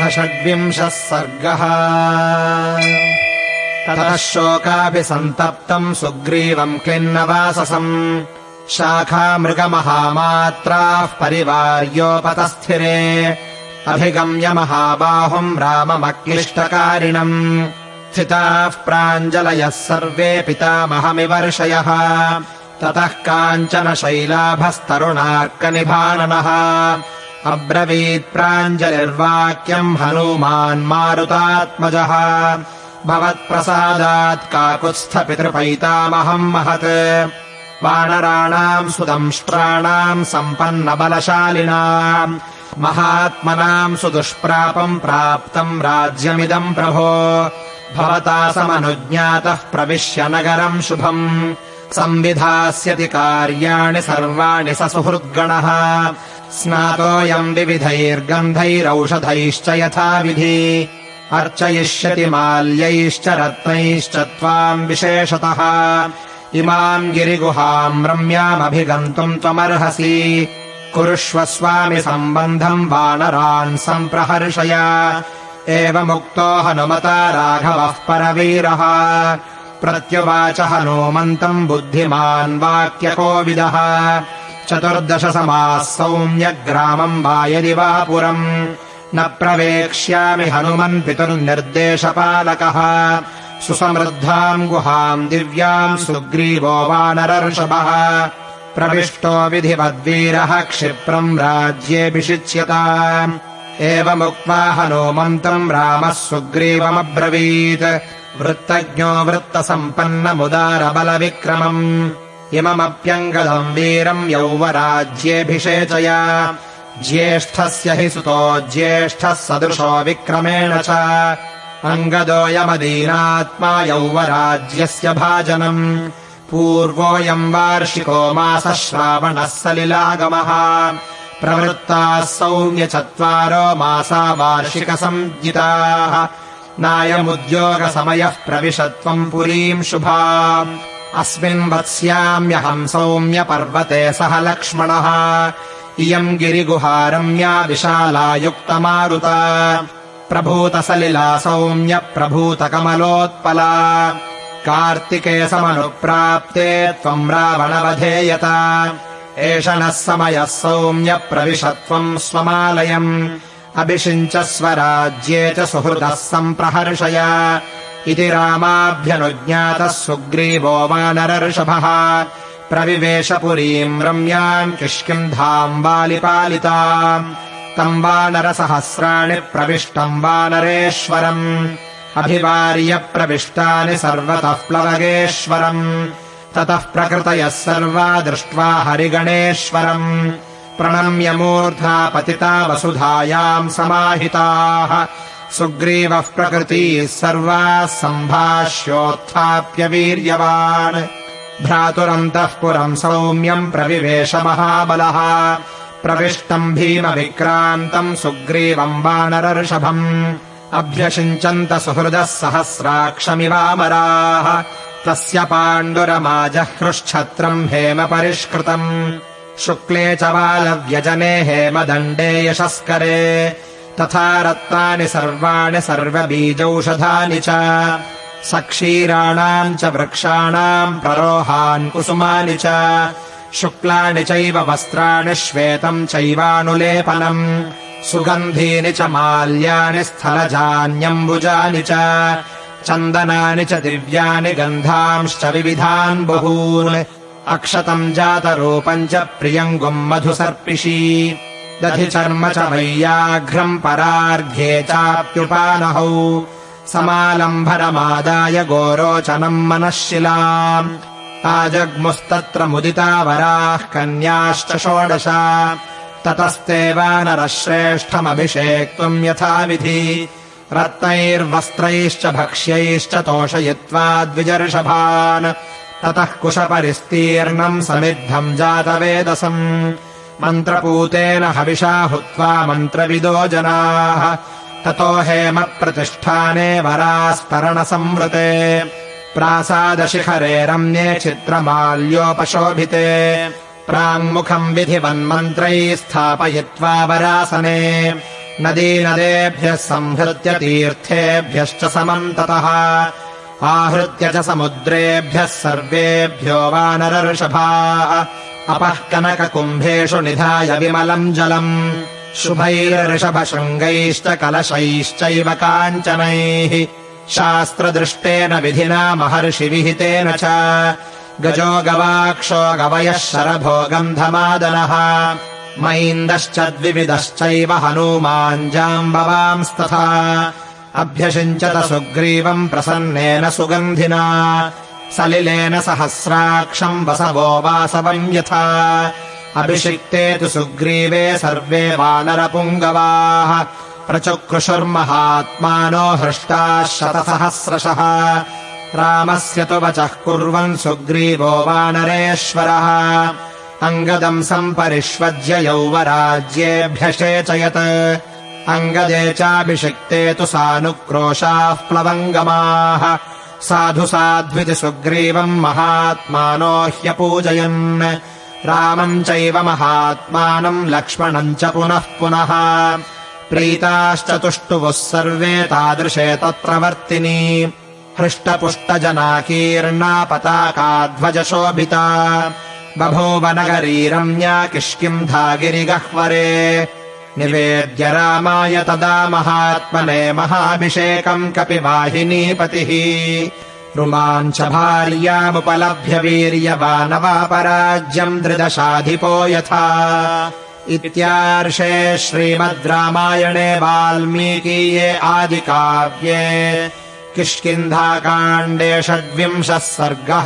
अथ षड्विंशः सर्गः। ततः शोकाभिसन्तप्तम् सुग्रीवम् क्लिन्नवाससम्। शाखामृगमहामात्राः परिवार्योपतस्थिरे। अभिगम्य महाबाहुम् राममक्लिष्टकारिणम्। स्थिताः प्राञ्जलयः सर्वे पितामहमिवर्षयः। ततः काञ्चन शैलाभस्तरुणार्कनिभाननः अब्रवीत् प्राञ्जलिर्वाक्यम् हनूमान् मारुतात्मजः। भवत्प्रसादात् काकुत्स्थपितृपैतामहम् महत्। वानराणाम् सुदंष्ट्राणाम् सम्पन्नबलशालिनाम् महात्मनाम् सुदुष्प्रापम् प्राप्तम् राज्यमिदम् प्रभो। भवता समनुज्ञातः प्रविश्य नगरम् शुभम्। संविधास्यति कार्याणि सर्वाणि स सुहृद्गणः स्नातोऽयम् विविधैर्गन्धैरौषधैश्च यथाविधि अर्चयिष्यति माल्यैश्च रत्नैश्च त्वाम् विशेषतः। इमाम् गिरिगुहाम् रम्यामभिगन्तुम् त्वमर्हसि। कुरुष्व स्वामि सम्बन्धम् वानरान् सम्प्रहर्षय। एवमुक्तो हनुमता राघवः परवीरः। प्रत्युवाच हनूमन्तम् बुद्धिमान् वाक्यकोविदः चतुर्दशसमाः सौम्यग्रामम् वा यदि वा पुरम् न प्रवेक्ष्यामि हनुमन् पितुर्निर्देशपालकः। सुसमृद्धाम् गुहाम् दिव्याम् सुग्रीवो वानरर्षभः। प्रविष्टो विधिवद्वीरः क्षिप्रम् राज्येऽभिषिच्यता एवमुक्त्वा हनूमन्तम् रामः सुग्रीवमब्रवीत्। वृत्तज्ञो वृत्तसम्पन्नमुदारबलविक्रमम् इममप्यङ्गदम् वीरम् यौवराज्येऽभिषेचय। ज्येष्ठस्य हि सुतो ज्येष्ठः सदृशो विक्रमेण च। अङ्गदोऽयमदीनात्मा यौवराज्यस्य भाजनम्। पूर्वोऽयम् वार्षिको मासः श्रावणः सलिलागमः प्रवृत्ताः सौम्यचत्वारो मासा वार्षिकसंज्ञिताः। नायमुद्योगसमयः प्रविशत्वम् पुरीम् शुभा अस्मिन् वत्स्याम्यहम् सौम्यपर्वते सह लक्ष्मणः। इयम् गिरिगुहारम्या विशाला युक्तमारुता प्रभूतसलिला सौम्यप्रभूतकमलोत्पला। कार्तिके समनुप्राप्ते त्वम् रावणवधेयता। एष नः समयः सौम्यप्रविशत्वम् स्वमालयम्। अभिषिञ्च स्वराज्ये च सुहृदः सम्प्रहर्षय इति रामाभ्यनुज्ञातः सुग्रीवो वानरर्षभः। प्रविवेश पुरीम् रम्याम् किष्किन्धाम् वालिपालिताम् तम् वानरसहस्राणि प्रविष्टम् वानरेश्वरम्। अभिवार्य प्रविष्टानि सर्वतः प्लवगेश्वरम्। ततः प्रकृतयः सर्वा दृष्ट्वा हरिगणेश्वरम्। प्रणम्य मूर्धा पतिता वसुधायाम् समाहिताः सुग्रीवः प्रकृतीः सर्वाः सम्भाष्योत्थाप्य वीर्यवान् भ्रातुरन्तः पुरम् सौम्यम् प्रविवेश महाबलः। प्रविष्टम् भीमविक्रान्तम् सुग्रीवम् वानरर्षभम्। अभ्यषिञ्चन्त सुहृदः सहस्राक्षमिवामराः। तस्य पाण्डुरमाजह्रुच्छत्रम् हेम परिष्कृतम्। शुक्ले च बालव्यजने हेमदण्डे यशस्करे तथा रत्नानि सर्वाणि सर्वबीजौषधानि च। सक्षीराणाम् च वृक्षाणाम् प्ररोहान् कुसुमानि च। शुक्लानि चैव वस्त्राणि श्वेतम् चैवानुलेपनम्। सुगन्धीनि च माल्यानि स्थलजान्यम्बुजानि च। चन्दनानि च दिव्यानि गन्धांश्च विविधान् बहून्। अक्षतम् जातरूपम् च प्रियङ्गुम् मधुसर्पिषी दधि चर्म च वैयाघ्रम् परार्घ्ये चाप्युपानहौ। समालम्भरमादाय गोरोचनम् मनःशिलाम्। आजग्मुस्तत्र मुदिता वराः कन्याश्च षोडश। ततस्ते वानरः श्रेष्ठमभिषेक्तुम् यथाविधि। रत्नैर्वस्त्रैश्च भक्ष्यैश्च तोषयित्वा द्विजर्षभान्। ततः कुशपरिस्तीर्णम् समिद्धम् जातवेदसम् मन्त्रपूतेन हविषा हुत्वा मन्त्रविदो जनाः। ततो हेमप्रतिष्ठाने वरास्तरणसंवृते प्रासादशिखरे रम्ये चित्रमाल्योपशोभिते। प्राङ्मुखम् विधिवन्मन्त्रैः स्थापयित्वा वरासने। नदीनदेभ्यः संहृत्य तीर्थेभ्यश्च समम् ततः आहृत्य च समुद्रेभ्यः सर्वेभ्यो वानरऋषभाः अपः कनककुम्भेषु निधाय विमलम् जलम्। शुभैरऋषभशृङ्गैश्च कलशैश्चैव काञ्चनैः। शास्त्रदृष्टेन विधिना महर्षिविहितेन च। गजो गवाक्षो गवयः शरभो गन्धमादनः मैन्दश्च द्विविदश्चैव हनूमाञ्जाम्बवांस्तथा। अभ्यषिञ्चत सुग्रीवम् प्रसन्नेन सुगन्धिना सलिलेन सहस्राक्षम् वसवो वासवम् यथा। अभिषिक्ते तु सुग्रीवे सर्वे वानरपुङ्गवाः प्रचुकृषुर्महात्मानो हृष्टाः शतसहस्रशः रामस्य तु वचः कुर्वन् सुग्रीवो वानरेश्वरः। अङ्गदम् सम्परिष्वज्य यौवराज्येभ्यषेचयत् अङ्गदे चाभिषिक्ते तु सानुक्रोशाः प्लवङ्गमाः साधु साध्विति सुग्रीवम् महात्मानो ह्यपूजयन्। रामम् चैव महात्मानम् लक्ष्मणम् च पुनः पुनः। प्रीताश्च तुष्टुवुः सर्वे तादृशे तत्र वर्तिनी हृष्टपुष्टजनाकीर्णा पताकाध्वजशोभिता बभूवनगरी रम्या किष्किन्धा गिरिगह्वरे निवेद्य रामाय तदा महात्मने महाभिषेकम् कपिवाहिनीपतिः। रुमाञ्च भार्यामुपलभ्य वीर्यवानवापराज्यम् दृदशाधिपो यथा। इत्यार्षे श्रीमद् रामायणे वाल्मीकीये आदिकाव्ये। किष्किन्धाकाण्डे षड्विंशः सर्गः